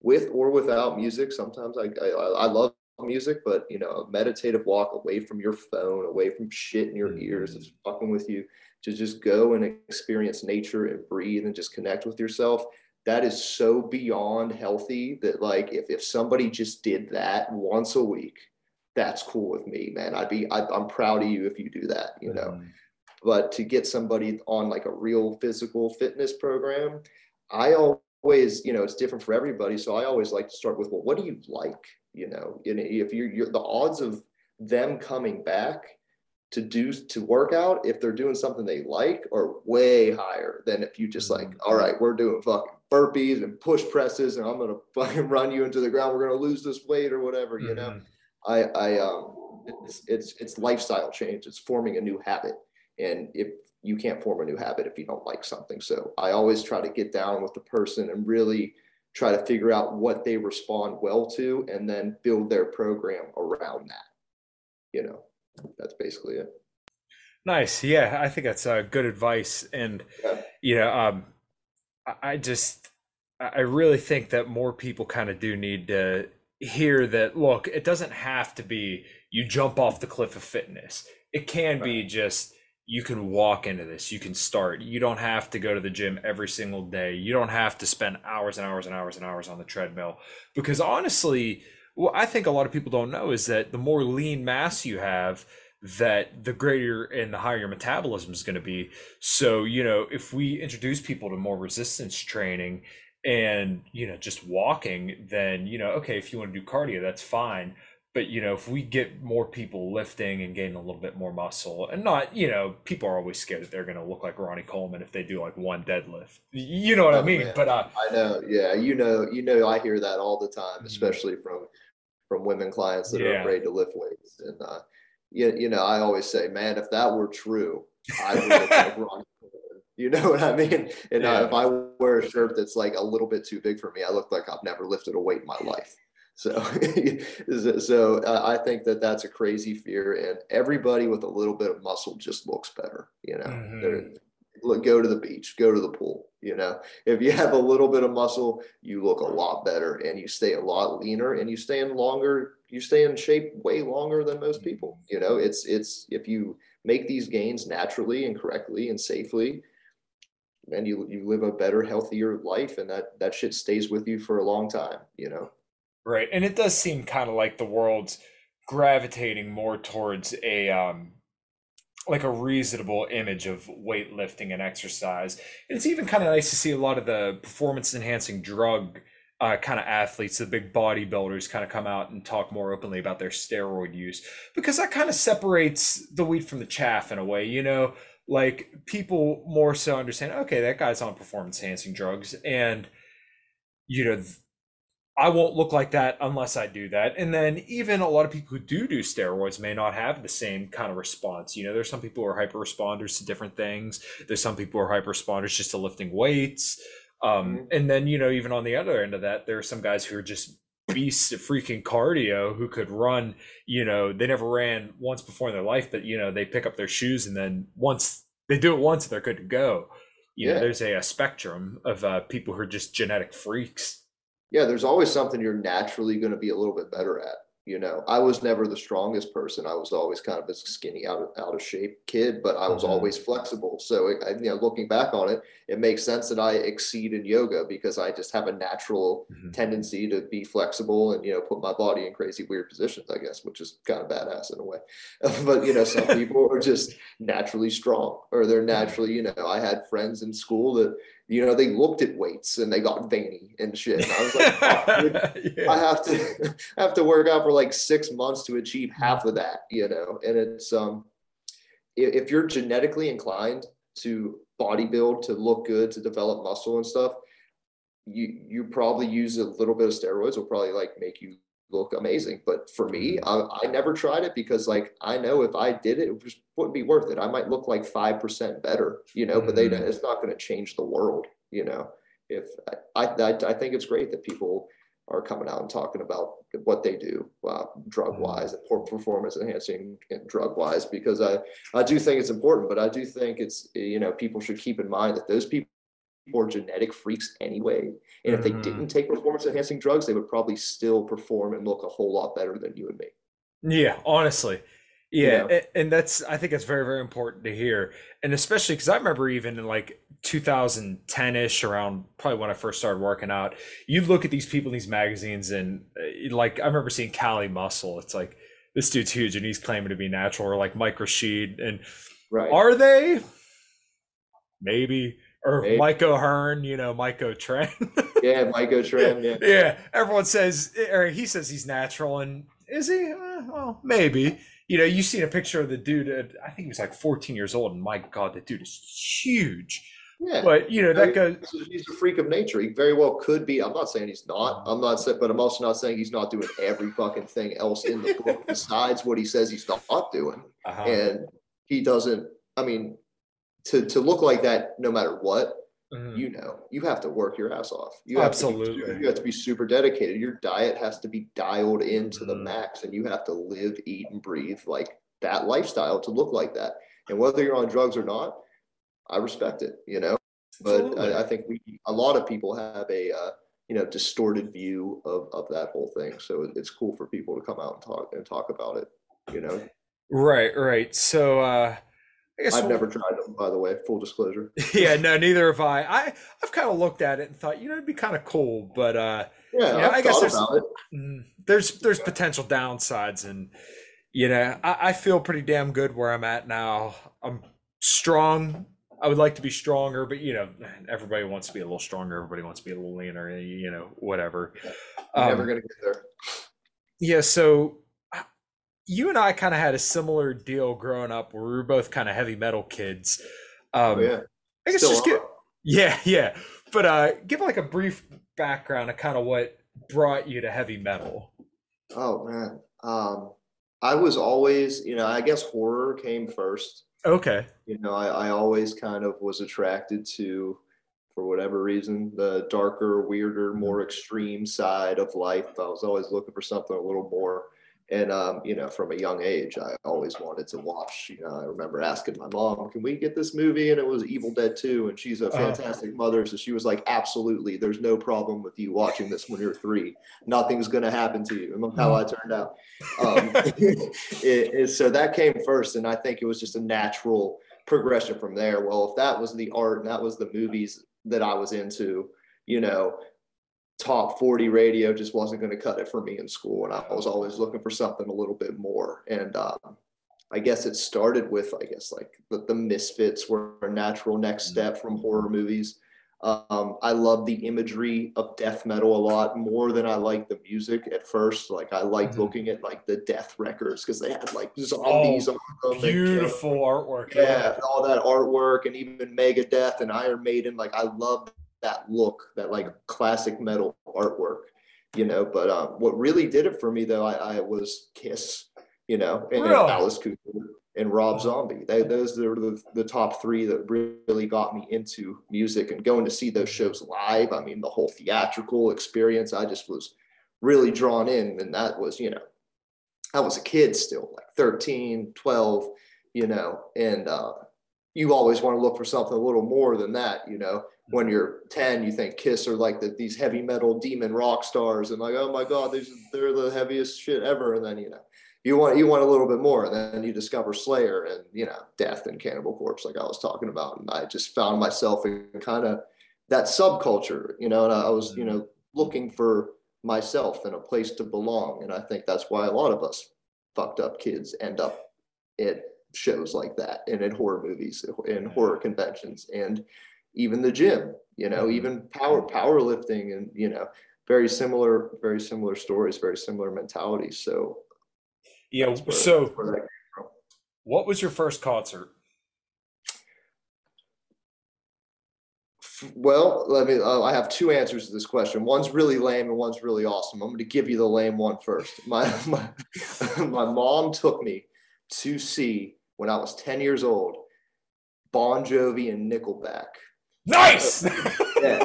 with or without music. Sometimes I, I, I love music, but you know, a meditative walk away from your phone, away from shit in your mm-hmm. ears that's fucking with you, to just go and experience nature and breathe and just connect with yourself. That is so beyond healthy that like if, if somebody just did that once a week, that's cool with me, man. I'd be I, am proud of you if you do that, you know. Mm-hmm. But to get somebody on like a real physical fitness program, I always, you know, it's different for everybody. So I always like to start with, well, what do you like? You know, and if you're, you're the odds of them coming back to do to work out if they're doing something they like are way higher than if you just like, mm-hmm. all right, we're doing fucking burpees and push presses and I'm gonna fucking run you into the ground. We're gonna lose this weight or whatever, you know. Mm-hmm. I I um it's it's it's lifestyle change. It's forming a new habit. And if you can't form a new habit if you don't like something. So I always try to get down with the person and really try to figure out what they respond well to and then build their program around that. You know, that's basically it. Nice. Yeah, I think that's uh, good advice. And, yeah. you know, um, I just, I really think that more people kind of do need to hear that, look, it doesn't have to be you jump off the cliff of fitness. It can right. be just, you can walk into this you can start. You don't have to go to the gym every single day. You don't have to spend hours and hours and hours and hours on the treadmill. Because honestly what i think a lot of people don't know is that the more lean mass you have that the greater and the higher your metabolism is going to be. So you know if we introduce people to more resistance training and you know just walking then you know okay if you want to do cardio that's fine but you know if we get more people lifting and gaining a little bit more muscle and not you know people are always scared that they're going to look like ronnie coleman if they do like one deadlift you know what oh, i mean man. but uh, i know yeah you know you know i hear that all the time mm-hmm. especially from from women clients that yeah. are afraid to lift weights and uh you, you know i always say man if that were true i would look like ronnie you know what I mean? And uh, yeah. uh, if I wear a shirt that's like a little bit too big for me, I look like I've never lifted a weight in my life. So, so uh, I think that that's a crazy fear, and everybody with a little bit of muscle just looks better. You know, mm-hmm. look, go to the beach, go to the pool. You know, if you have a little bit of muscle, you look a lot better, and you stay a lot leaner, and you stay in longer. You stay in shape way longer than most mm-hmm. people. You know, it's it's if you make these gains naturally and correctly and safely, and you you live a better, healthier life, and that that shit stays with you for a long time. You know. Right. And it does seem kind of like the world's gravitating more towards a um like a reasonable image of weightlifting and exercise. And it's even kind of nice to see a lot of the performance enhancing drug uh, kind of athletes, the big bodybuilders, kind of come out and talk more openly about their steroid use because that kind of separates the wheat from the chaff in a way. You know, like people more so understand, okay, that guy's on performance enhancing drugs, and you know I won't look like that unless I do that. And then even a lot of people who do do steroids may not have the same kind of response. You know, there's some people who are hyper responders to different things. There's some people who are hyper responders just to lifting weights. Um, mm-hmm. And then, you know, even on the other end of that, there are some guys who are just beasts of freaking cardio who could run, you know, they never ran once before in their life, but, you know, they pick up their shoes and then once they do it once, they're good to go. You yeah. know, there's a, a spectrum of uh, people who are just genetic freaks yeah, there's always something you're naturally going to be a little bit better at. You know, I was never the strongest person. I was always kind of a skinny, out of, out of shape kid, but I was mm-hmm. always flexible. So, it, you know, looking back on it, it makes sense that I exceed in yoga because I just have a natural mm-hmm. tendency to be flexible and, you know, put my body in crazy, weird positions, I guess, which is kind of badass in a way. but, you know, some people are just naturally strong or they're naturally, you know, I had friends in school that, you know, they looked at weights and they got veiny and shit. And I was like, oh, yeah. I have to I have to work out for like six months to achieve half of that, you know. And it's um if you're genetically inclined to bodybuild, to look good, to develop muscle and stuff, you you probably use a little bit of steroids will probably like make you look amazing. But for me, mm-hmm. I, I, never tried it because like I know if I did it, it just wouldn't be worth it. I might look like five percent better, you know, mm-hmm. but they mm-hmm. it's not going to change the world, you know. If I, I I think it's great that people are coming out and talking about what they do uh, drug mm-hmm. wise and performance enhancing and drug wise because I I do think it's important, but I do think it's you know people should keep in mind that those people or genetic freaks anyway. And if mm-hmm. they didn't take performance enhancing drugs, they would probably still perform and look a whole lot better than you and me. Yeah, honestly. Yeah, yeah. and that's I think it's very very important to hear, and especially because I remember even in like 2010ish, around probably when I first started working out, you look at these people in these magazines, and uh, like I remember seeing Cali Muscle. It's like this dude's huge, and he's claiming to be natural, or like Mike Rashid, and right. are they? Maybe or Maybe. Mike O'Hearn, you know, Mike O'Tren. yeah, Mike O'Tren. Yeah. yeah. Everyone says, or he says he's natural, and is he? Uh, well, maybe. You know, you've seen a picture of the dude. At, I think he was like 14 years old, and my God, the dude is huge. Yeah, but you know that goes. He's a freak of nature. He very well could be. I'm not saying he's not. I'm not saying, but I'm also not saying he's not doing every fucking thing else in the book besides what he says he's not doing. Uh-huh. And he doesn't. I mean, to to look like that, no matter what, mm-hmm. you know, you have to work your ass off. You have absolutely. To be, you have to be super dedicated. Your diet has to be dialed into mm-hmm. the max, and you have to live, eat, and breathe like that lifestyle to look like that. And whether you're on drugs or not, I respect it. You know, but I, I, think we a lot of people have a uh, you know distorted view of of that whole thing. So it's cool for people to come out and talk and talk about it. You know. Right. Right. So. uh I guess I've we'll, never tried them, by the way. Full disclosure. yeah, no, neither have I. I I've kind of looked at it and thought, you know, it'd be kind of cool, but uh, yeah, you know, I guess there's mm, there's there's potential downsides, and you know, I, I feel pretty damn good where I'm at now. I'm strong. I would like to be stronger, but you know, everybody wants to be a little stronger. Everybody wants to be a little leaner. You know, whatever. Um, never gonna get there. Yeah. So you and I kind of had a similar deal growing up where we were both kind of heavy metal kids. Um, oh, yeah. I guess Still just get, yeah, yeah. But uh, give like a brief background of kind of what brought you to heavy metal. Oh man. Um, I was always, you know, I guess horror came first. Okay. You know, I, I always kind of was attracted to, for whatever reason, the darker, weirder, mm-hmm. more extreme side of life. I was always looking for something a little more and um, you know, from a young age, I always wanted to watch. You know, I remember asking my mom, "Can we get this movie?" And it was Evil Dead 2, and she's a uh-huh. fantastic uh, mother, so she was like, "Absolutely, there's no problem with you watching this when you're three. Nothing's going to happen to you." And how I turned out. Um, it, it, so that came first, and I think it was just a natural progression from there. Well, if that was the art and that was the movies that I was into, you know, top 40 radio just wasn't going to cut it for me in school. And I was always looking for something a little bit more. And um, I guess it started with, I guess, like the, the Misfits were a natural next mm-hmm. step from horror movies. Um, I love the imagery of death metal a lot more than I like the music at first. Like I like mm-hmm. looking at like the death records because they had like zombies oh, on them. Beautiful and, artwork. Yeah, yeah, all that artwork and even Megadeth and Iron Maiden. Like I love that look, that like classic metal artwork, you know. But um, what really did it for me though, I, I was Kiss, you know, and, really? and Alice Cooper and Rob Zombie. They, those are the, the top three that really got me into music and going to see those shows live. I mean, the whole theatrical experience, I just was really drawn in. And that was, you know, I was a kid still, like 13, 12, you know, and uh, you always want to look for something a little more than that, you know? When you're 10 you think kiss are like the, these heavy metal demon rock stars and like oh my god these, they're the heaviest shit ever and then you know you want you want a little bit more and then you discover slayer and you know death and cannibal corpse like i was talking about and i just found myself in kind of that subculture you know and i was you know looking for myself and a place to belong and i think that's why a lot of us fucked up kids end up at shows like that and in horror movies and horror conventions and even the gym, you know, mm-hmm. even power powerlifting and you know, very similar, very similar stories, very similar mentalities. So yeah, where, so what was your first concert? Well, let me. Uh, I have two answers to this question. One's really lame and one's really awesome. I'm going to give you the lame one first. My my, my mom took me to see when I was 10 years old, Bon Jovi and Nickelback Nice. yeah.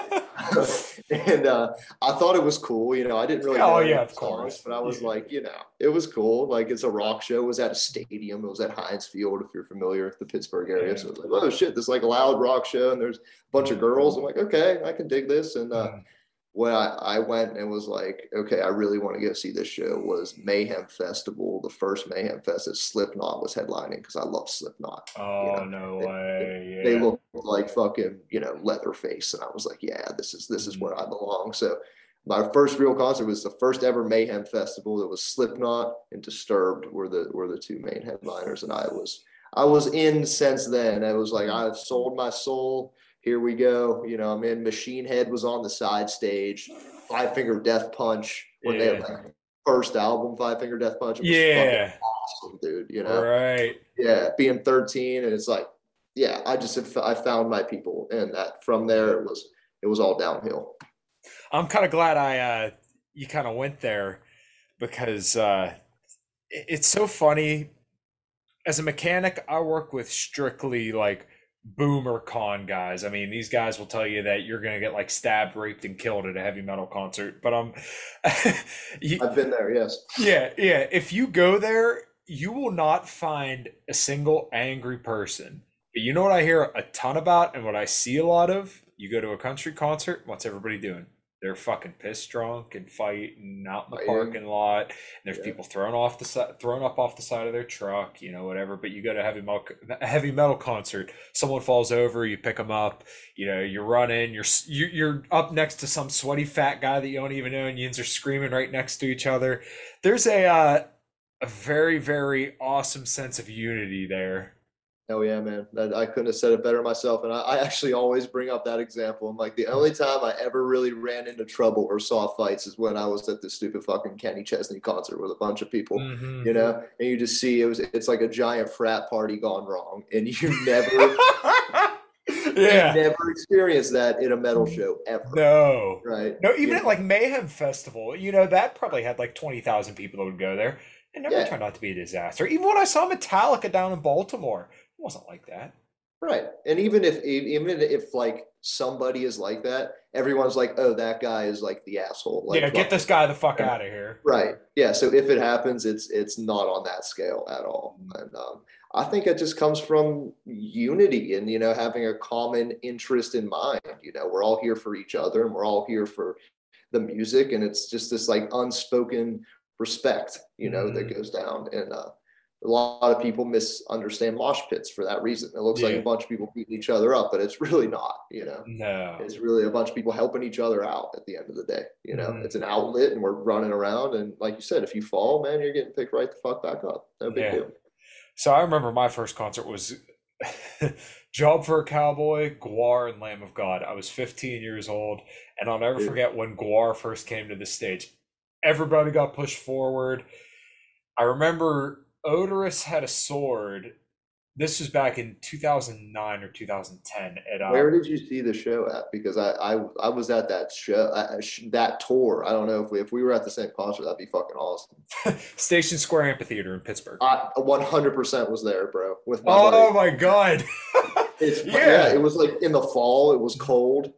and uh, I thought it was cool. You know, I didn't really. Oh yeah, of course. But I was yeah. like, you know, it was cool. Like it's a rock show. It was at a stadium. It was at Heinz Field, if you're familiar with the Pittsburgh area. Yeah. So it was like, oh shit, this like a loud rock show, and there's a bunch of girls. I'm like, okay, I can dig this. And uh, mm when I, I went and was like, okay, I really want to go see this show was Mayhem Festival, the first Mayhem Fest that Slipknot was headlining because I love Slipknot. Oh, you know? no they, way. They, yeah. they look like fucking, you know, Leatherface. And I was like, yeah, this is this is mm-hmm. where I belong. So my first real concert was the first ever Mayhem Festival. That was Slipknot and Disturbed were the were the two main headliners. And I was I was in since then. I was like, I've sold my soul here we go. You know, I mean, Machine Head was on the side stage. Five Finger Death Punch when yeah. they had like first album, Five Finger Death Punch. yeah, awesome, dude. You know, right? Yeah, being 13, and it's like, yeah, I just have, I found my people, and that from there it was it was all downhill. I'm kind of glad I uh you kind of went there because uh it's so funny. As a mechanic, I work with strictly like boomer con guys. I mean, these guys will tell you that you're going to get like stabbed, raped, and killed at a heavy metal concert. But um, you, I've been there. Yes. Yeah, yeah. If you go there, you will not find a single angry person. But you know what I hear a ton about, and what I see a lot of. You go to a country concert. What's everybody doing? They're fucking pissed drunk and fighting out in the parking lot. And there's yeah. people thrown off the side, thrown up off the side of their truck, you know, whatever. But you go to a heavy metal, a heavy metal concert, someone falls over, you pick them up, you know, you're running, you're you're up next to some sweaty fat guy that you don't even know, and yins are screaming right next to each other. There's a uh, a very very awesome sense of unity there. Oh yeah, man. I couldn't have said it better myself. And I, I, actually always bring up that example. I'm like, the only time I ever really ran into trouble or saw fights is when I was at this stupid fucking Kenny Chesney concert with a bunch of people, mm-hmm. you know, and you just see it was it's like a giant frat party gone wrong. And you never yeah. never experienced that in a metal show ever. No. Right. No, even yeah. at like Mayhem Festival, you know, that probably had like twenty thousand people that would go there. It never yeah. turned out to be a disaster. Even when I saw Metallica down in Baltimore, wasn't like that. Right. And even if even if like somebody is like that, everyone's like, oh, that guy is like the asshole. Like, yeah, get this guy the fuck out of here. Right. Yeah. So if it happens, it's it's not on that scale at all. And um, I think it just comes from unity and you know having a common interest in mind. You know, we're all here for each other, and we're all here for the music, and it's just this like unspoken respect, you know, mm-hmm. that goes down. And uh, a lot of people misunderstand mosh pits for that reason. It looks yeah. like a bunch of people beating each other up, but it's really not, you know. No. It's really a bunch of people helping each other out at the end of the day. You know, mm. it's an outlet and we're running around. And like you said, if you fall, man, you're getting picked right the fuck back up. No big yeah. deal. So I remember my first concert was Job for a Cowboy, GWAR, and Lamb of God. I was 15 years old, and I'll never Dude. forget when GWAR first came to the stage. Everybody got pushed forward. I remember Oderus had a sword. This was back in 2009 or 2010. At, uh, Where did you see the show at? Because I I, I was at that show, uh, that tour. I don't know if we if we were at the same concert, that'd be fucking awesome. Station Square Amphitheater in Pittsburgh. I 100% was there, bro. With my oh buddy. my god. yeah. yeah, it was like in the fall. It was cold.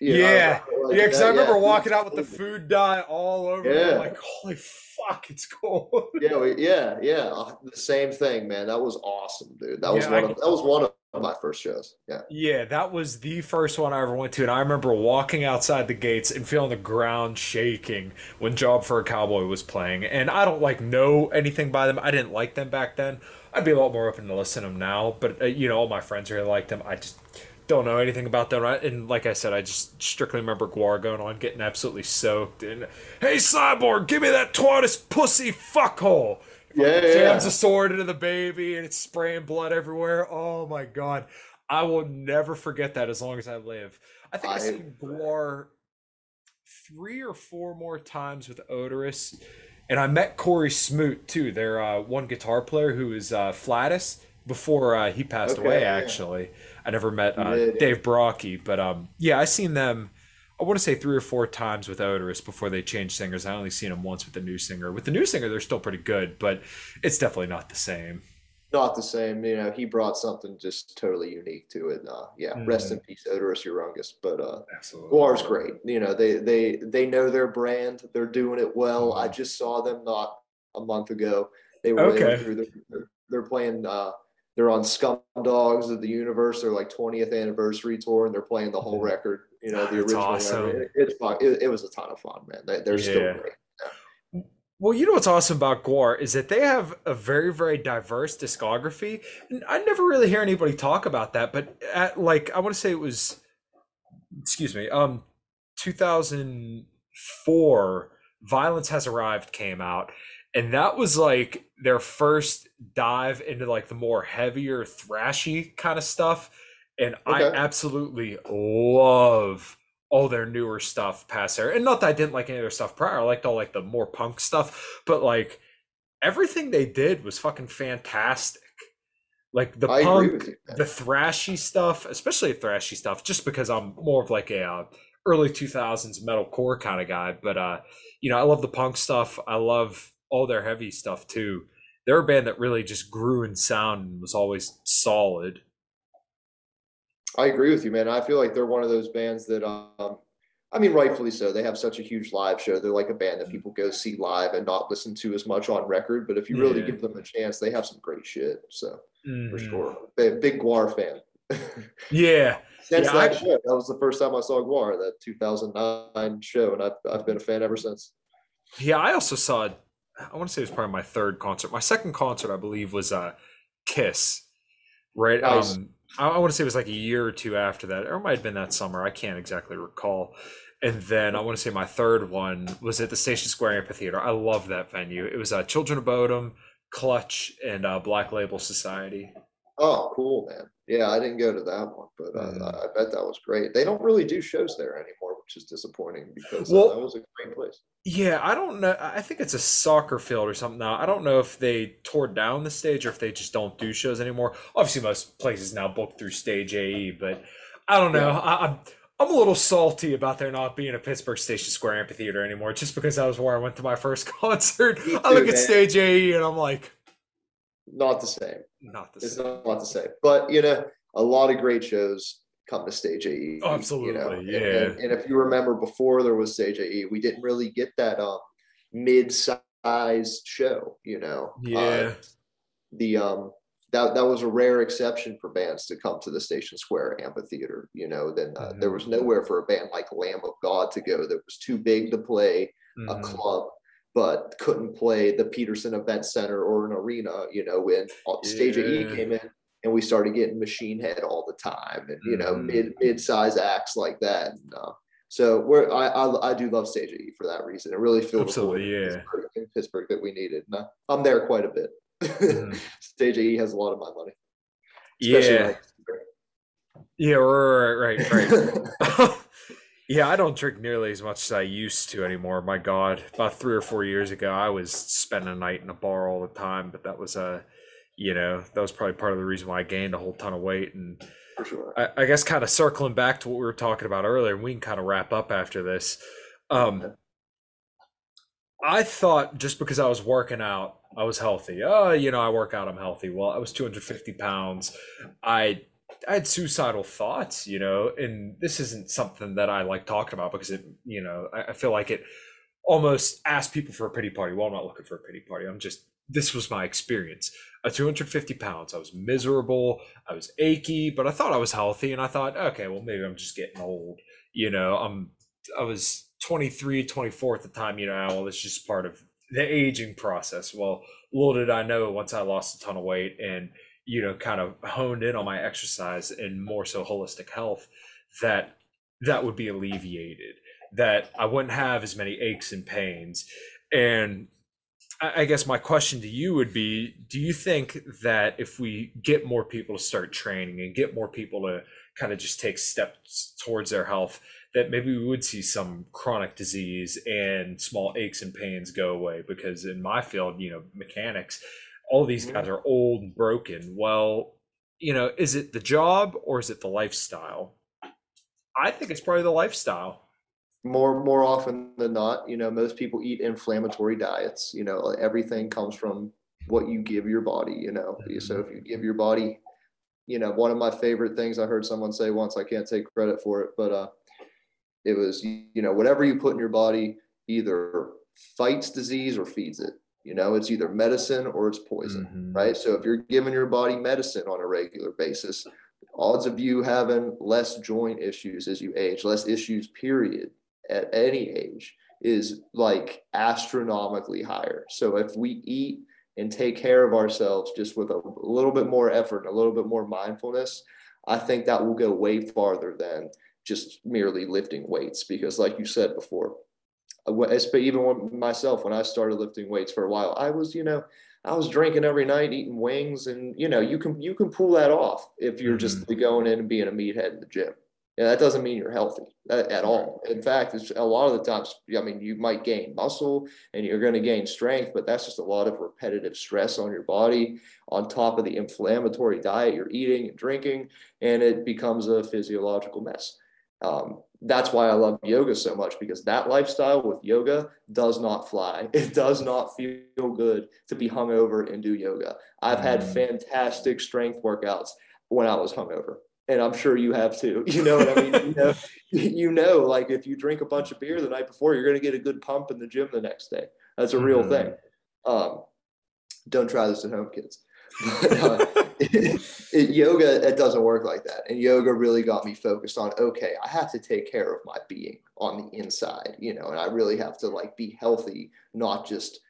Yeah, like yeah. Because I remember yeah. walking out with the food dye all over. Yeah, like holy fuck, it's cold. yeah, yeah, yeah. Uh, the same thing, man. That was awesome, dude. That was yeah, one. Of, that was one of my first shows. Yeah. Yeah, that was the first one I ever went to, and I remember walking outside the gates and feeling the ground shaking when Job for a Cowboy was playing. And I don't like know anything by them. I didn't like them back then. I'd be a lot more open to listen to them now, but uh, you know, all my friends really liked them. I just don't know anything about them. And like I said, I just strictly remember GWAR going on, getting absolutely soaked. And hey, Cyborg, give me that twattest pussy fuckhole. Yeah, jams yeah. a sword into the baby, and it's spraying blood everywhere. Oh my god, I will never forget that as long as I live. I think I, have seen GWAR three or four more times with Oderus, and I met Corey Smoot too. Their uh, one guitar player who is uh, Flattus before uh, he passed okay, away. Actually, yeah. I never met uh, yeah, Dave Brockie, but um, yeah, I seen them. I want to say three or four times with Oderus before they changed singers. I only seen them once with the new singer. With the new singer, they're still pretty good, but it's definitely not the same. Not the same. You know, he brought something just totally unique to it. Uh, yeah, mm-hmm. rest in peace, Oderus Urungus. But uh, Absolutely. GWAR's great. You know, they they they know their brand. They're doing it well. Mm-hmm. I just saw them not a month ago. They were, okay. they were they're, they're playing uh, they're on Scum Dogs of the Universe, their like 20th anniversary tour, and they're playing the whole mm-hmm. record. You know, the That's original. Awesome. It, it's fun. It, it, was a ton of fun, man. They, are yeah. still great. Yeah. Well, you know what's awesome about GWAR is that they have a very, very diverse discography. And I never really hear anybody talk about that, but at like I want to say it was, excuse me, um, 2004. Violence Has Arrived came out, and that was like their first dive into like the more heavier thrashy kind of stuff and okay. I absolutely love all their newer stuff past there. And not that I didn't like any of their stuff prior. I liked all like the more punk stuff, but like everything they did was fucking fantastic. Like the I punk, you, the thrashy stuff, especially thrashy stuff, just because I'm more of like a uh, early 2000s metalcore kind of guy. But uh, you know, I love the punk stuff. I love all their heavy stuff too. They're a band that really just grew in sound and was always solid. I agree with you, man. I feel like they're one of those bands that, um, I mean, rightfully so. They have such a huge live show. They're like a band that mm. people go see live and not listen to as much on record. But if you really yeah. give them a chance, they have some great shit. So mm-hmm. for sure, big, big GWAR fan. yeah. Since yeah, that I, show, that was the first time I saw GWAR, that 2009 show, and I've I've been a fan ever since. Yeah, I also saw. I want to say it was probably my third concert. My second concert, I believe, was uh, Kiss. Right. Nice. Um, I, I want to say it was like a year or two after that, or it might have been that summer. I can't exactly recall. And then I want to say my third one was at the Station Square Amphitheater. I love that venue. It was uh, Children of Bodom, Clutch, and uh, Black Label Society. Oh, cool, man. Yeah, I didn't go to that one, but uh, mm. I bet that was great. They don't really do shows there anymore, which is disappointing because uh, well, that was a great place. Yeah, I don't know. I think it's a soccer field or something now. I don't know if they tore down the stage or if they just don't do shows anymore. Obviously, most places now book through Stage AE, but I don't know. Yeah. I, I'm I'm a little salty about there not being a Pittsburgh Station Square Amphitheater anymore, just because that was where I went to my first concert. Too, I look man. at Stage AE and I'm like, not the same. Not the it's same. It's not the same. But you know, a lot of great shows come to Stage AE. Oh, absolutely. You know? Yeah. And, and, if you remember before there was Stage AE, we didn't really get that um mid-sized show, you know. Yeah. Uh, the um that that was a rare exception for bands to come to the Station Square Amphitheater. You know, then uh, mm-hmm. there was nowhere for a band like Lamb of God to go that was too big to play mm-hmm. a club but couldn't play the Petersen Event Center or an arena, you know, when Stage yeah. E came in and we started getting Machine Head all the time and, you know, mm. mid mid size acts like that. And, uh, so we're, I, I, I, do love Stage E for that reason. It really feels Absolutely, yeah. Pittsburgh, in Pittsburgh that we needed. And I'm there quite a bit. Mm. Stage E has a lot of my money. Yeah. Like yeah, right, right, right. Yeah, I don't drink nearly as much as I used to anymore. My God, about three or four years ago, I was spending a night in a bar all the time. But that was a, uh, you know, that was probably part of the reason why I gained a whole ton of weight. And for sure, I, I guess kind of circling back to what we were talking about earlier, and we can kind of wrap up after this. Um, I thought just because I was working out, I was healthy. Oh, you know, I work out, I'm healthy. Well, I was 250 pounds. I I had suicidal thoughts, you know, and this isn't something that I like talking about because it, you know, I, I feel like it almost asks people for a pity party. Well, I'm not looking for a pity party. I'm just, this was my experience. Uh, at 250 pounds, I was miserable. I was achy, but I thought I was healthy. And I thought, okay, well, maybe I'm just getting old. You know, I'm, I was 23, 24 at the time, you know, well, it's just part of the aging process. Well, little did I know once I lost a ton of weight and, you know kind of honed in on my exercise and more so holistic health that that would be alleviated that i wouldn't have as many aches and pains and I guess my question to you would be Do you think that if we get more people to start training and get more people to kind of just take steps towards their health, that maybe we would see some chronic disease and small aches and pains go away? Because in my field, you know, mechanics, all these guys are old and broken. Well, you know, is it the job or is it the lifestyle? I think it's probably the lifestyle. More more often than not, you know, most people eat inflammatory diets. You know, everything comes from what you give your body. You know, mm-hmm. so if you give your body, you know, one of my favorite things I heard someone say once. I can't take credit for it, but uh, it was you know whatever you put in your body either fights disease or feeds it you know, it's either medicine or it's poison, mm-hmm. right? So if you're giving your body medicine on a regular basis, odds of you having less joint issues as you age, less issues, period, at any age is like astronomically higher. So if we eat and take care of ourselves just with a little bit more effort, a little bit more mindfulness, I think that will go way farther than just merely lifting weights. Because, like you said before, even when myself when I started lifting weights for a while, I was you know I was drinking every night, eating wings, and you know, you can you can pull that off if you're mm-hmm. just going in and being a meathead in the gym. Yeah, that doesn't mean you're healthy at all. In fact, it's a lot of the times. I mean, you might gain muscle and you're going to gain strength, but that's just a lot of repetitive stress on your body, on top of the inflammatory diet you're eating and drinking, and it becomes a physiological mess. Um, that's why I love yoga so much because that lifestyle with yoga does not fly. It does not feel good to be hungover and do yoga. I've had mm. fantastic strength workouts when I was hungover and I'm sure you have too. You know what I mean? you, know, you know, like if you drink a bunch of beer the night before, you're going to get a good pump in the gym the next day. That's a real mm-hmm. thing. Um, don't try this at home, kids. But, yoga, it doesn't work like that. And yoga really got me focused on, okay, I have to take care of my being on the inside, you know, and I really have to like be healthy, not just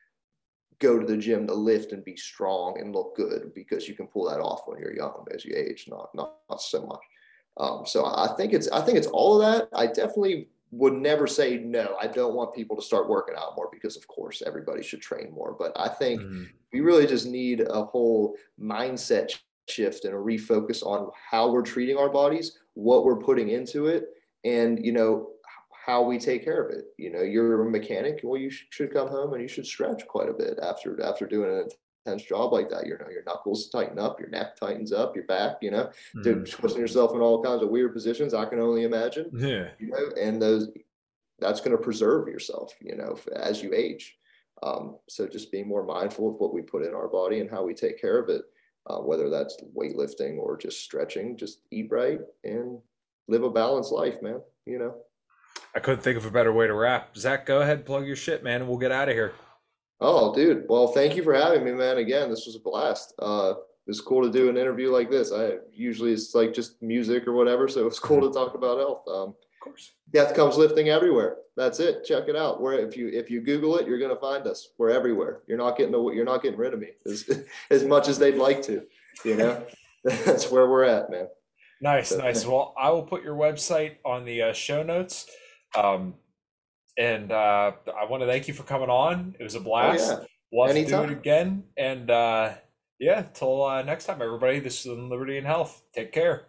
go to the gym to lift and be strong and look good because you can pull that off when you're young as you age, not not, not so much. Um, so I think it's I think it's all of that. I definitely would never say no. I don't want people to start working out more because of course everybody should train more. But I think mm-hmm. we really just need a whole mindset shift and a refocus on how we're treating our bodies, what we're putting into it, and you know how we take care of it. You know, you're a mechanic. Well, you should come home and you should stretch quite a bit after after doing an intense job like that. You know, your knuckles tighten up, your neck tightens up, your back. You know, mm-hmm. twisting yourself in all kinds of weird positions. I can only imagine. Yeah. You know, and those that's going to preserve yourself. You know, as you age. Um, so just being more mindful of what we put in our body and how we take care of it, uh, whether that's weightlifting or just stretching. Just eat right and live a balanced life, man. You know. I couldn't think of a better way to wrap. Zach, go ahead, plug your shit, man, and we'll get out of here. Oh, dude. Well, thank you for having me, man. Again, this was a blast. Uh, it's cool to do an interview like this. I usually it's like just music or whatever, so it's cool to talk about health. Um, of course. Death comes lifting everywhere. That's it. Check it out. Where if you if you Google it, you're gonna find us. We're everywhere. You're not getting you're not getting rid of me as as much as they'd like to. You know, that's where we're at, man. Nice, so, nice. Well, I will put your website on the uh, show notes. Um, and uh, I want to thank you for coming on. It was a blast. Oh, yeah. Anytime. to do it again. And uh, yeah, till uh, next time, everybody. This is Liberty and Health. Take care.